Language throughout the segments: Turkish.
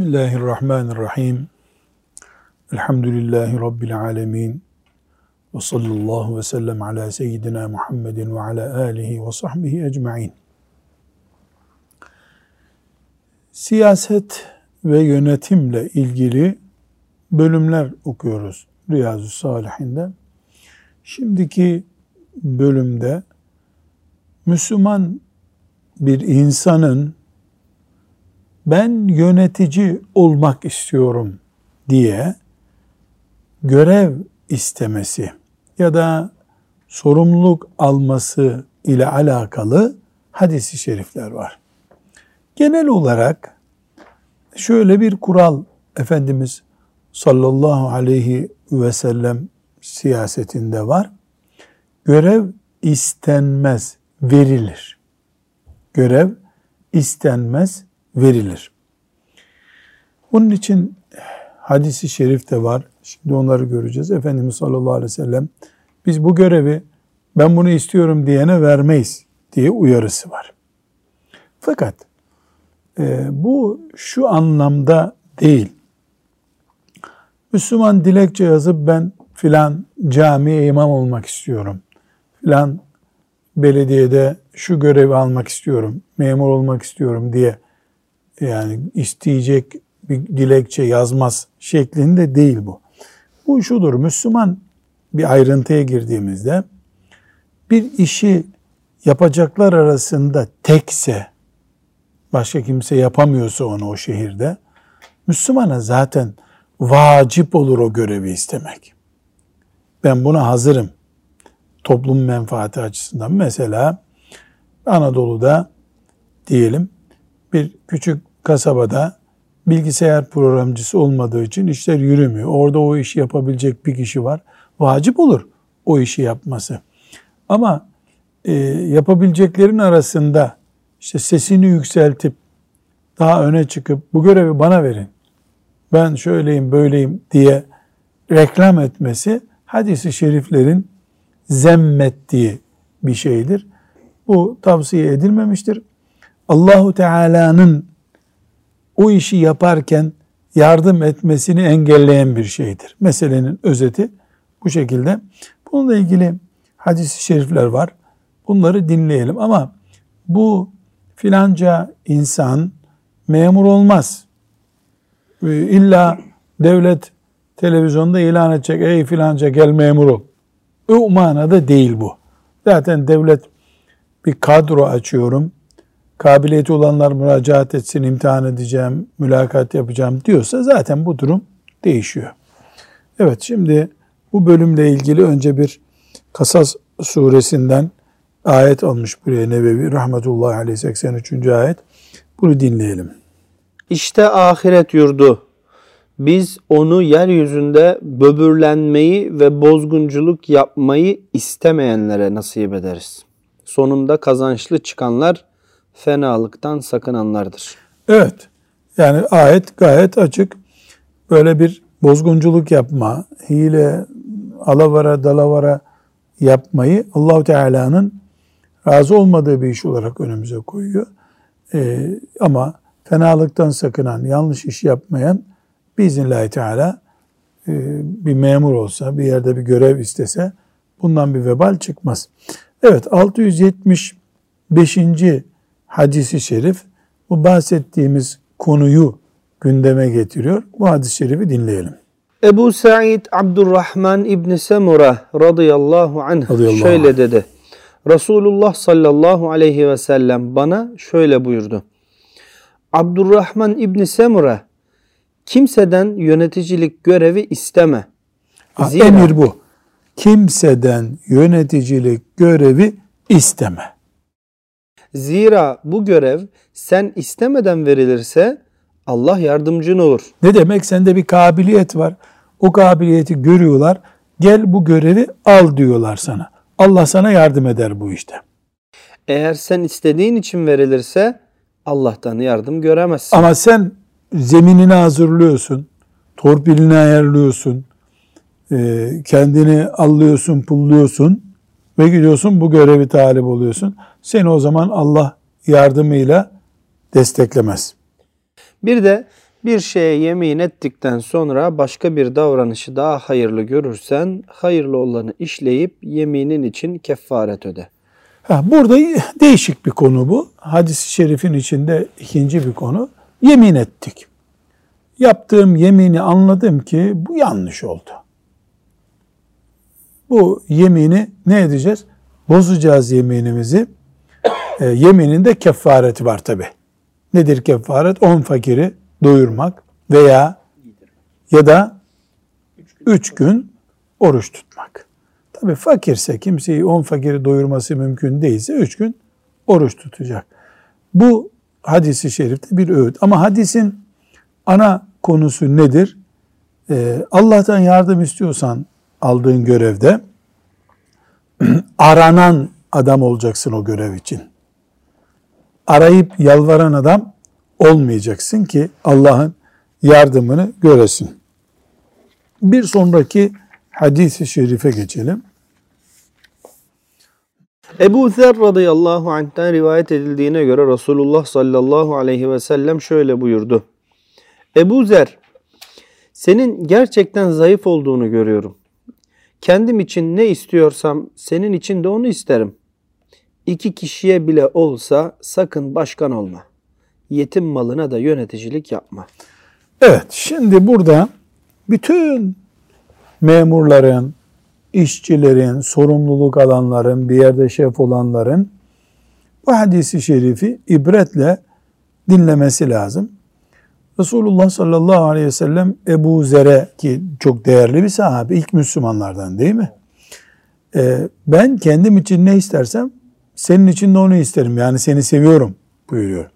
Bismillahirrahmanirrahim. Elhamdülillahi Rabbil alemin. Ve sallallahu ve sellem ala seyyidina Muhammedin ve ala alihi ve sahbihi ecma'in. Siyaset ve yönetimle ilgili bölümler okuyoruz Riyazu Salihinde. Şimdiki bölümde Müslüman bir insanın ben yönetici olmak istiyorum diye görev istemesi ya da sorumluluk alması ile alakalı hadisi şerifler var. Genel olarak şöyle bir kural Efendimiz sallallahu aleyhi ve sellem siyasetinde var. Görev istenmez, verilir. Görev istenmez, verilir. Bunun için hadisi şerif de var. Şimdi onları göreceğiz. Efendimiz sallallahu aleyhi ve sellem biz bu görevi ben bunu istiyorum diyene vermeyiz diye uyarısı var. Fakat e, bu şu anlamda değil. Müslüman dilekçe yazıp ben filan camiye imam olmak istiyorum. Filan belediyede şu görevi almak istiyorum, memur olmak istiyorum diye yani isteyecek bir dilekçe yazmaz şeklinde değil bu. Bu şudur, Müslüman bir ayrıntıya girdiğimizde bir işi yapacaklar arasında tekse, başka kimse yapamıyorsa onu o şehirde, Müslümana zaten vacip olur o görevi istemek. Ben buna hazırım. Toplum menfaati açısından. Mesela Anadolu'da diyelim bir küçük kasabada bilgisayar programcısı olmadığı için işler yürümüyor. Orada o işi yapabilecek bir kişi var. Vacip olur o işi yapması. Ama e, yapabileceklerin arasında işte sesini yükseltip daha öne çıkıp bu görevi bana verin. Ben şöyleyim böyleyim diye reklam etmesi hadisi şeriflerin zemmettiği bir şeydir. Bu tavsiye edilmemiştir. Allahu Teala'nın o işi yaparken yardım etmesini engelleyen bir şeydir. Meselenin özeti bu şekilde. Bununla ilgili hadis-i şerifler var. Bunları dinleyelim ama bu filanca insan memur olmaz. Ee, illa devlet televizyonda ilan edecek ey filanca gel memur ol. O manada değil bu. Zaten devlet bir kadro açıyorum kabiliyeti olanlar müracaat etsin, imtihan edeceğim, mülakat yapacağım diyorsa zaten bu durum değişiyor. Evet şimdi bu bölümle ilgili önce bir Kasas suresinden ayet almış buraya Nebevi rahmetullahi aleyhi 83. ayet. Bunu dinleyelim. İşte ahiret yurdu. Biz onu yeryüzünde böbürlenmeyi ve bozgunculuk yapmayı istemeyenlere nasip ederiz. Sonunda kazançlı çıkanlar fenalıktan sakınanlardır. Evet. Yani ayet gayet açık. Böyle bir bozgunculuk yapma, hile, alavara, dalavara yapmayı Allahu Teala'nın razı olmadığı bir iş olarak önümüze koyuyor. Ee, ama fenalıktan sakınan, yanlış iş yapmayan biiznillahü teala e, bir memur olsa, bir yerde bir görev istese bundan bir vebal çıkmaz. Evet 675 hadisi şerif bu bahsettiğimiz konuyu gündeme getiriyor. Bu hadis-i şerifi dinleyelim. Ebu Sa'id Abdurrahman İbni Semura radıyallahu anh radıyallahu şöyle anh. dedi. Resulullah sallallahu aleyhi ve sellem bana şöyle buyurdu. Abdurrahman İbni Semura kimseden yöneticilik görevi isteme. Zira, Emir bu. Kimseden yöneticilik görevi isteme. Zira bu görev sen istemeden verilirse Allah yardımcın olur. Ne demek? Sende bir kabiliyet var. O kabiliyeti görüyorlar. Gel bu görevi al diyorlar sana. Allah sana yardım eder bu işte. Eğer sen istediğin için verilirse Allah'tan yardım göremezsin. Ama sen zeminini hazırlıyorsun, torpilini ayarlıyorsun, e, kendini allıyorsun, pulluyorsun ve gidiyorsun bu görevi talip oluyorsun. Seni o zaman Allah yardımıyla desteklemez. Bir de Bir şeye yemin ettikten sonra başka bir davranışı daha hayırlı görürsen hayırlı olanı işleyip yeminin için kefaret öde. Ha, burada değişik bir konu bu. Hadis-i şerifin içinde ikinci bir konu. Yemin ettik. Yaptığım yemini anladım ki bu yanlış oldu. Bu yemini ne edeceğiz? Bozacağız yeminimizi. E, yeminin de kefareti var tabi. Nedir kefaret? On fakiri doyurmak veya ya da üç gün oruç tutmak. Tabi fakirse kimseyi on fakiri doyurması mümkün değilse üç gün oruç tutacak. Bu hadisi şerifte bir öğüt. Ama hadisin ana konusu nedir? Ee, Allah'tan yardım istiyorsan aldığın görevde aranan adam olacaksın o görev için. Arayıp yalvaran adam olmayacaksın ki Allah'ın yardımını göresin. Bir sonraki hadis-i şerife geçelim. Ebu Zer radıyallahu anh'ten rivayet edildiğine göre Resulullah sallallahu aleyhi ve sellem şöyle buyurdu. Ebu Zer, senin gerçekten zayıf olduğunu görüyorum. Kendim için ne istiyorsam senin için de onu isterim. İki kişiye bile olsa sakın başkan olma. Yetim malına da yöneticilik yapma. Evet, şimdi burada bütün memurların, işçilerin, sorumluluk alanların, bir yerde şef olanların bu hadisi şerifi ibretle dinlemesi lazım. Resulullah sallallahu aleyhi ve sellem Ebu Zer'e ki çok değerli bir sahabe, ilk Müslümanlardan değil mi? Ee, ben kendim için ne istersem senin için de onu isterim. Yani seni seviyorum buyuruyor.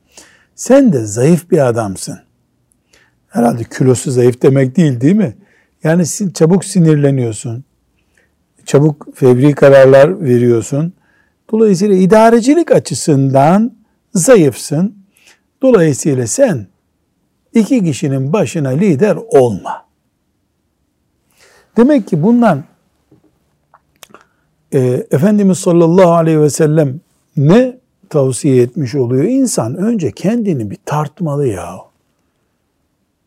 Sen de zayıf bir adamsın. Herhalde kilosu zayıf demek değil değil mi? Yani çabuk sinirleniyorsun. Çabuk fevri kararlar veriyorsun. Dolayısıyla idarecilik açısından zayıfsın. Dolayısıyla sen iki kişinin başına lider olma. Demek ki bundan e, Efendimiz sallallahu aleyhi ve sellem ne tavsiye etmiş oluyor? İnsan önce kendini bir tartmalı ya.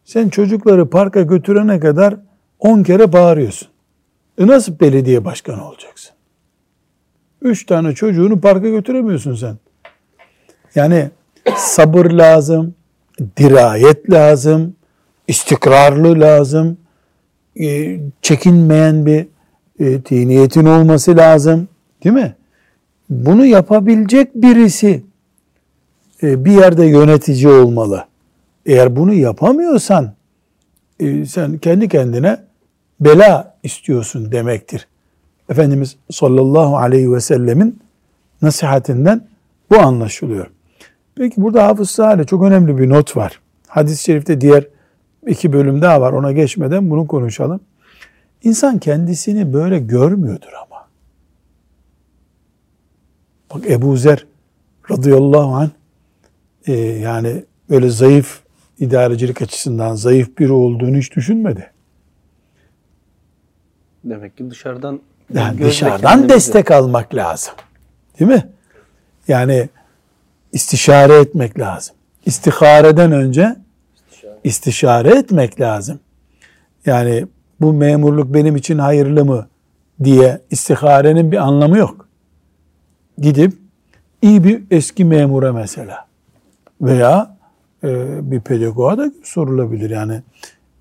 Sen çocukları parka götürene kadar on kere bağırıyorsun. E nasıl belediye başkanı olacaksın? Üç tane çocuğunu parka götüremiyorsun sen. Yani sabır lazım, dirayet lazım, istikrarlı lazım, e, çekinmeyen bir e, niyetin olması lazım. Değil mi? Bunu yapabilecek birisi e, bir yerde yönetici olmalı. Eğer bunu yapamıyorsan sen kendi kendine bela istiyorsun demektir. Efendimiz sallallahu aleyhi ve sellemin nasihatinden bu anlaşılıyor. Peki burada Hafız Sahale çok önemli bir not var. Hadis-i şerifte diğer iki bölüm daha var. Ona geçmeden bunu konuşalım. İnsan kendisini böyle görmüyordur ama. Bak Ebu Zer radıyallahu anh e, yani böyle zayıf idarecilik açısından zayıf biri olduğunu hiç düşünmedi. Demek ki dışarıdan yani dışarıdan destek almak lazım. Değil mi? Yani istişare etmek lazım. İstihareden önce istişare etmek lazım. Yani bu memurluk benim için hayırlı mı diye istiharenin bir anlamı yok. Gidip iyi bir eski memura mesela veya e, bir pedagoğa da sorulabilir. Yani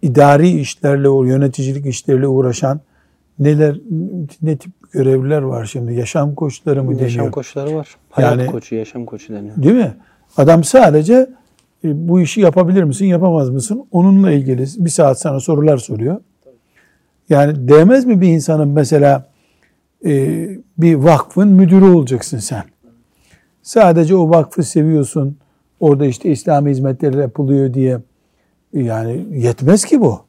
idari işlerle, yöneticilik işleriyle uğraşan neler ne tip görevliler var şimdi? Yaşam koçları mı deniyor? Yaşam koçları var. Hayat yani, koçu, yaşam koçu deniyor. Değil mi? Adam sadece e, bu işi yapabilir misin, yapamaz mısın? Onunla ilgili bir saat sana sorular soruyor. Yani değmez mi bir insanın mesela e, bir vakfın müdürü olacaksın sen? Sadece o vakfı seviyorsun. Orada işte İslami hizmetler yapılıyor diye yani yetmez ki bu.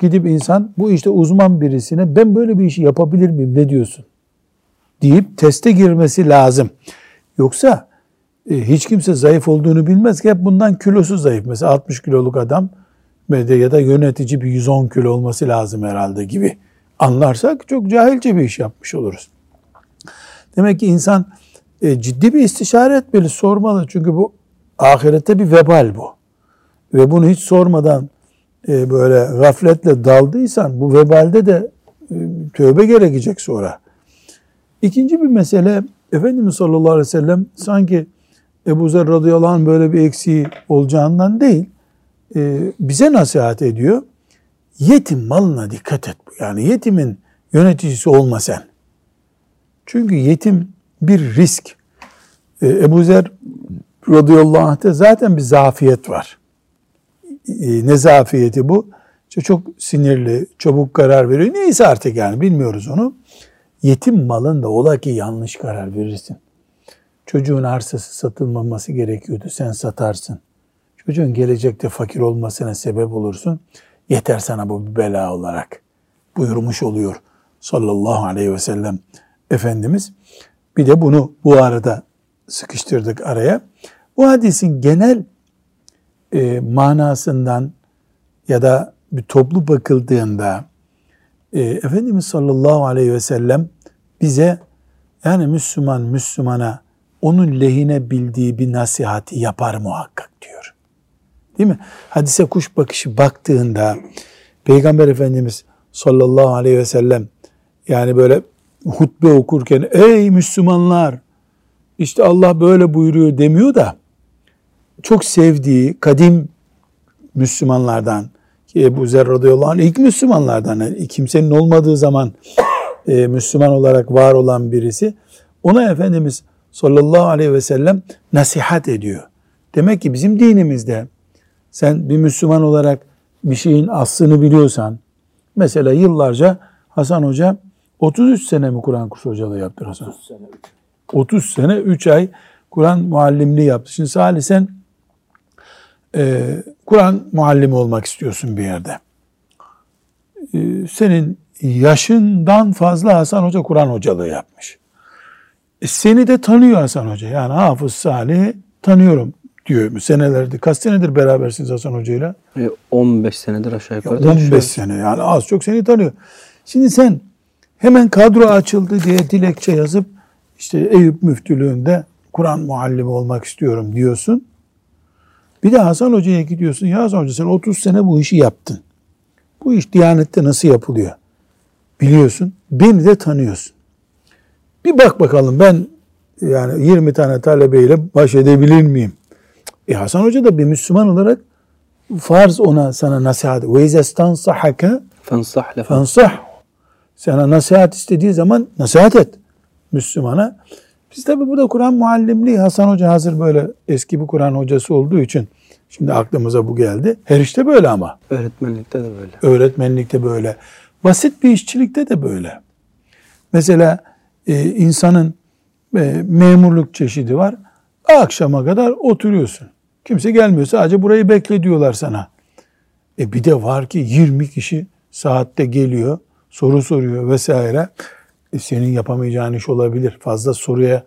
Gidip insan bu işte uzman birisine ben böyle bir işi yapabilir miyim ne diyorsun? Deyip teste girmesi lazım. Yoksa e, hiç kimse zayıf olduğunu bilmez ki hep bundan kilosu zayıf. Mesela 60 kiloluk adam ya da yönetici bir 110 kilo olması lazım herhalde gibi anlarsak çok cahilce bir iş yapmış oluruz. Demek ki insan e, ciddi bir istişare etmeli, sormalı. Çünkü bu ahirette bir vebal bu. ve bunu hiç sormadan böyle gafletle daldıysan bu vebalde de e, tövbe gerekecek sonra. İkinci bir mesele Efendimiz sallallahu aleyhi ve sellem sanki Ebu Zer radıyallahu anh böyle bir eksiği olacağından değil e, bize nasihat ediyor. Yetim malına dikkat et. Yani yetimin yöneticisi olma sen. Çünkü yetim bir risk. E, Ebu Zer radıyallahu anh'te zaten bir zafiyet var. E, ne zafiyeti bu? İşte çok sinirli, çabuk karar veriyor. Neyse artık yani bilmiyoruz onu. Yetim malında ola ki yanlış karar verirsin. Çocuğun arsası satılmaması gerekiyordu. Sen satarsın. Çocuğun gelecekte fakir olmasına sebep olursun. Yeter sana bu bir bela olarak buyurmuş oluyor sallallahu aleyhi ve sellem Efendimiz. Bir de bunu bu arada sıkıştırdık araya. Bu hadisin genel e, manasından ya da bir toplu bakıldığında e, Efendimiz sallallahu aleyhi ve sellem bize yani Müslüman Müslümana onun lehine bildiği bir nasihati yapar muhakkak diyor. Değil mi? Hadise kuş bakışı baktığında Peygamber Efendimiz sallallahu aleyhi ve sellem yani böyle hutbe okurken ey Müslümanlar işte Allah böyle buyuruyor demiyor da çok sevdiği kadim Müslümanlardan ki Ebu Zer radıyallahu anh ilk Müslümanlardan yani kimsenin olmadığı zaman e, Müslüman olarak var olan birisi ona Efendimiz sallallahu aleyhi ve sellem nasihat ediyor. Demek ki bizim dinimizde sen bir Müslüman olarak bir şeyin aslını biliyorsan mesela yıllarca Hasan Hoca 33 sene mi Kur'an kursu hocalığı yaptı Hasan? 30 sene 3. 30 sene 3 ay Kur'an muallimliği yaptı. Şimdi Salih sen e, Kur'an muallimi olmak istiyorsun bir yerde. E, senin yaşından fazla Hasan Hoca Kur'an hocalığı yapmış. E, seni de tanıyor Hasan Hoca. Yani Hafız Salih'i tanıyorum diyor. Senelerde kaç senedir berabersiniz Hasan Hoca ile? 15 senedir aşağı yukarı. 15 sene yani az çok seni tanıyor. Şimdi sen hemen kadro açıldı diye dilekçe yazıp işte Eyüp müftülüğünde Kur'an muallimi olmak istiyorum diyorsun. Bir de Hasan Hoca'ya gidiyorsun. Ya Hasan Hoca sen 30 sene bu işi yaptın. Bu iş Diyanet'te nasıl yapılıyor? Biliyorsun. Beni de tanıyorsun. Bir bak bakalım ben yani 20 tane talebeyle baş edebilir miyim? E Hasan Hoca da bir Müslüman olarak farz ona sana nasihat. Ve izestansahaka fensah fensah. Sana nasihat istediği zaman nasihat et Müslümana. Biz tabi burada Kur'an muallimliği Hasan Hoca hazır böyle eski bir Kur'an hocası olduğu için şimdi aklımıza bu geldi. Her işte böyle ama. Öğretmenlikte de böyle. Öğretmenlikte böyle. Basit bir işçilikte de böyle. Mesela e, insanın e, memurluk çeşidi var. Akşama kadar oturuyorsun. Kimse gelmiyor. Sadece burayı bekle diyorlar sana. E bir de var ki 20 kişi saatte geliyor, soru soruyor vesaire. Senin yapamayacağın iş olabilir. Fazla soruya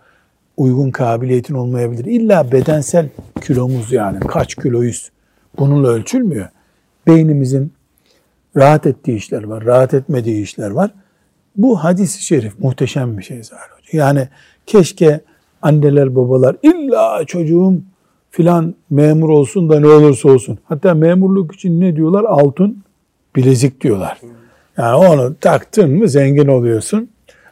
uygun kabiliyetin olmayabilir. İlla bedensel kilomuz yani kaç kiloyuz bununla ölçülmüyor. Beynimizin rahat ettiği işler var, rahat etmediği işler var. Bu hadis-i şerif muhteşem bir şey zaten. Yani keşke anneler babalar illa çocuğum filan memur olsun da ne olursa olsun. Hatta memurluk için ne diyorlar? Altın bilezik diyorlar. Yani onu taktın mı zengin oluyorsun.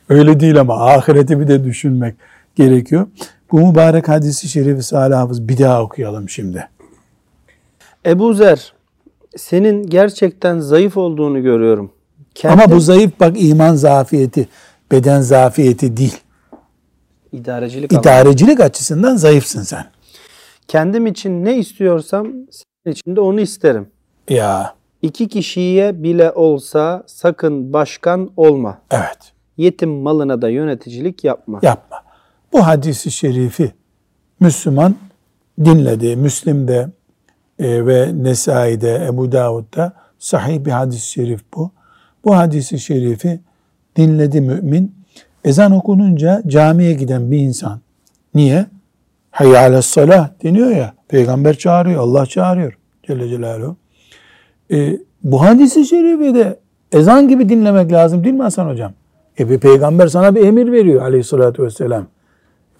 Öyle değil ama ahireti bir de düşünmek gerekiyor. Bu mübarek hadisi şerifi Salih Hafız bir daha okuyalım şimdi. Ebu Zer, senin gerçekten zayıf olduğunu görüyorum. Kendi... Ama bu zayıf bak iman zafiyeti, beden zafiyeti değil. İdarecilik, İdarecilik açısından zayıfsın sen. Kendim için ne istiyorsam senin için de onu isterim. Ya. İki kişiye bile olsa sakın başkan olma. Evet. Yetim malına da yöneticilik yapma. Yapma. Bu hadisi şerifi Müslüman dinledi. Müslim'de e, ve Nesai'de, Ebu Davud'da sahih bir hadis-i şerif bu. Bu hadisi şerifi dinledi mümin. Ezan okununca camiye giden bir insan. Niye? Hayya salah deniyor ya. Peygamber çağırıyor, Allah çağırıyor. Celle Celaluhu. E, bu hadisi şerifi de ezan gibi dinlemek lazım değil mi Hasan Hocam? E bir peygamber sana bir emir veriyor aleyhissalatü vesselam.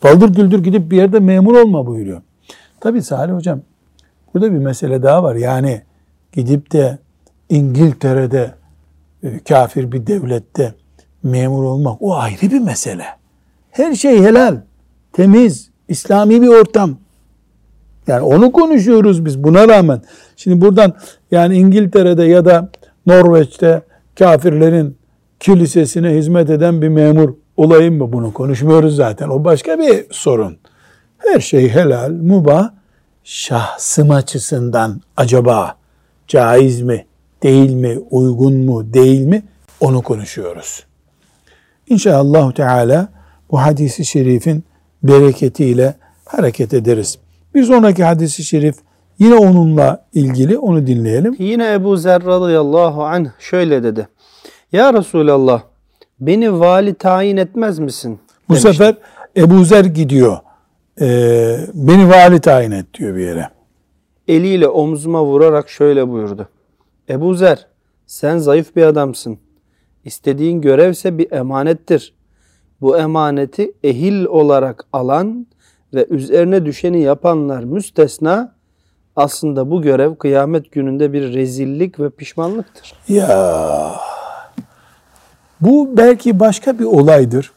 Baldır güldür gidip bir yerde memur olma buyuruyor. Tabi Salih Hocam Burada bir mesele daha var. Yani gidip de İngiltere'de e, kafir bir devlette memur olmak o ayrı bir mesele. Her şey helal, temiz, İslami bir ortam. Yani onu konuşuyoruz biz buna rağmen. Şimdi buradan yani İngiltere'de ya da Norveç'te kafirlerin kilisesine hizmet eden bir memur olayım mı bunu konuşmuyoruz zaten. O başka bir sorun. Her şey helal, mubah. Şahsım açısından acaba caiz mi, değil mi, uygun mu, değil mi onu konuşuyoruz. İnşallah Teala bu hadisi şerifin bereketiyle hareket ederiz. Bir sonraki hadisi şerif yine onunla ilgili onu dinleyelim. Yine Ebu Zer radıyallahu anh şöyle dedi. Ya Resulallah beni vali tayin etmez misin? Bu demişti. sefer Ebu Zer gidiyor. Ee, beni vali tayin et diyor bir yere. Eliyle omzuma vurarak şöyle buyurdu. Ebu Zer sen zayıf bir adamsın. İstediğin görevse bir emanettir. Bu emaneti ehil olarak alan ve üzerine düşeni yapanlar müstesna aslında bu görev kıyamet gününde bir rezillik ve pişmanlıktır. Ya bu belki başka bir olaydır.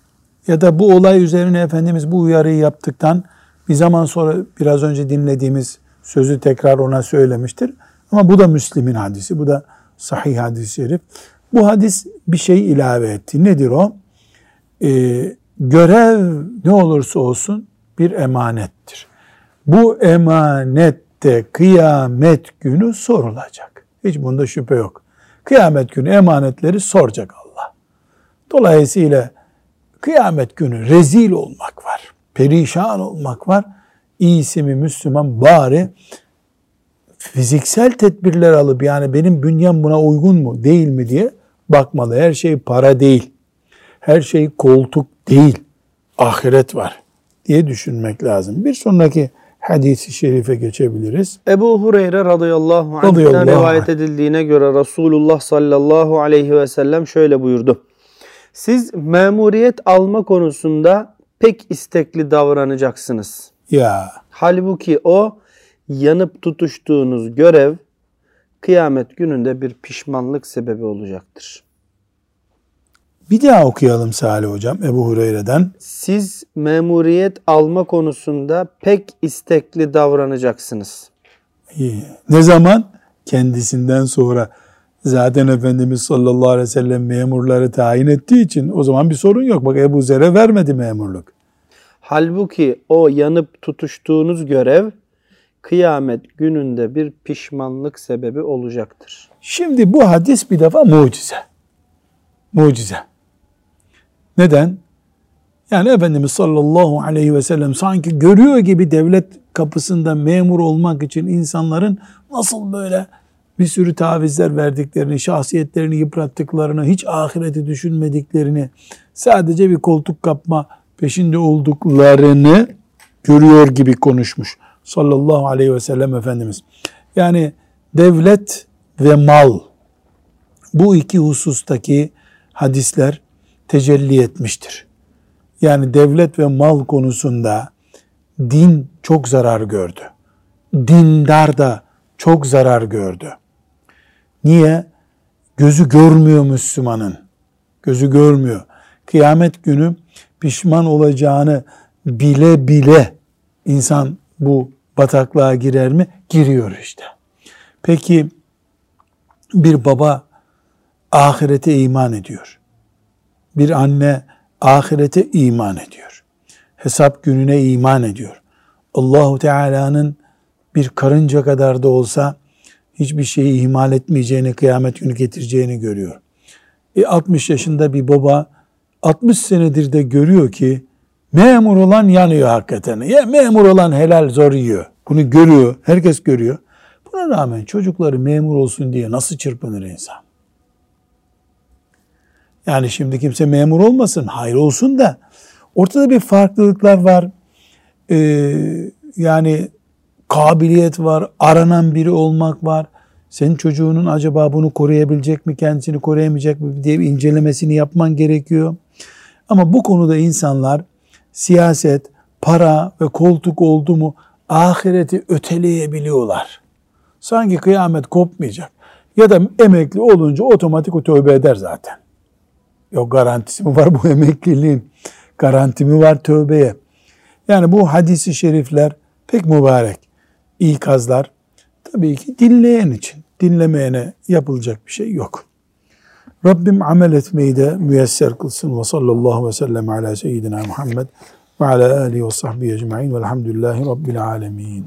Ya da bu olay üzerine Efendimiz bu uyarıyı yaptıktan bir zaman sonra biraz önce dinlediğimiz sözü tekrar ona söylemiştir. Ama bu da Müslim'in hadisi, bu da sahih hadis-i şerif. Bu hadis bir şey ilave etti. Nedir o? Ee, görev ne olursa olsun bir emanettir. Bu emanette kıyamet günü sorulacak. Hiç bunda şüphe yok. Kıyamet günü emanetleri soracak Allah. Dolayısıyla kıyamet günü rezil olmak var. Perişan olmak var. İyisi mi Müslüman bari fiziksel tedbirler alıp yani benim bünyem buna uygun mu değil mi diye bakmalı. Her şey para değil. Her şey koltuk değil. Ahiret var diye düşünmek lazım. Bir sonraki hadisi şerife geçebiliriz. Ebu Hureyre radıyallahu anh'ten rivayet edildiğine göre Resulullah sallallahu aleyhi ve sellem şöyle buyurdu. Siz memuriyet alma konusunda pek istekli davranacaksınız. Ya. Halbuki o yanıp tutuştuğunuz görev kıyamet gününde bir pişmanlık sebebi olacaktır. Bir daha okuyalım Salih Hocam Ebu Hureyre'den. Siz memuriyet alma konusunda pek istekli davranacaksınız. İyi. Ne zaman? Kendisinden sonra zaten Efendimiz sallallahu aleyhi ve sellem memurları tayin ettiği için o zaman bir sorun yok. Bak Ebu Zer'e vermedi memurluk. Halbuki o yanıp tutuştuğunuz görev kıyamet gününde bir pişmanlık sebebi olacaktır. Şimdi bu hadis bir defa mucize. Mucize. Neden? Yani Efendimiz sallallahu aleyhi ve sellem sanki görüyor gibi devlet kapısında memur olmak için insanların nasıl böyle bir sürü tavizler verdiklerini, şahsiyetlerini yıprattıklarını, hiç ahireti düşünmediklerini, sadece bir koltuk kapma peşinde olduklarını görüyor gibi konuşmuş sallallahu aleyhi ve sellem Efendimiz. Yani devlet ve mal bu iki husustaki hadisler tecelli etmiştir. Yani devlet ve mal konusunda din çok zarar gördü. Dindar da çok zarar gördü. Niye? Gözü görmüyor Müslümanın. Gözü görmüyor. Kıyamet günü pişman olacağını bile bile insan bu bataklığa girer mi? Giriyor işte. Peki bir baba ahirete iman ediyor. Bir anne ahirete iman ediyor. Hesap gününe iman ediyor. Allahu Teala'nın bir karınca kadar da olsa hiçbir şeyi ihmal etmeyeceğini, kıyamet günü getireceğini görüyor. E 60 yaşında bir baba 60 senedir de görüyor ki memur olan yanıyor hakikaten. Ya memur olan helal zor yiyor. Bunu görüyor, herkes görüyor. Buna rağmen çocukları memur olsun diye nasıl çırpınır insan? Yani şimdi kimse memur olmasın, hayır olsun da ortada bir farklılıklar var. Ee, yani kabiliyet var, aranan biri olmak var. Senin çocuğunun acaba bunu koruyabilecek mi, kendisini koruyamayacak mı diye bir incelemesini yapman gerekiyor. Ama bu konuda insanlar siyaset, para ve koltuk oldu mu ahireti öteleyebiliyorlar. Sanki kıyamet kopmayacak. Ya da emekli olunca otomatik o tövbe eder zaten. Yok garantisi mi var bu emekliliğin? Garanti mi var tövbeye? Yani bu hadisi şerifler pek mübarek. İkazlar tabii ki dinleyen için. Dinlemeyene yapılacak bir şey yok. Rabbim amel etmeyi de müyesser kılsın. Ve sallallahu ve sellem ala seyyidina Muhammed ve ala alihi ve sahbihi ecma'in velhamdülillahi rabbil alemin.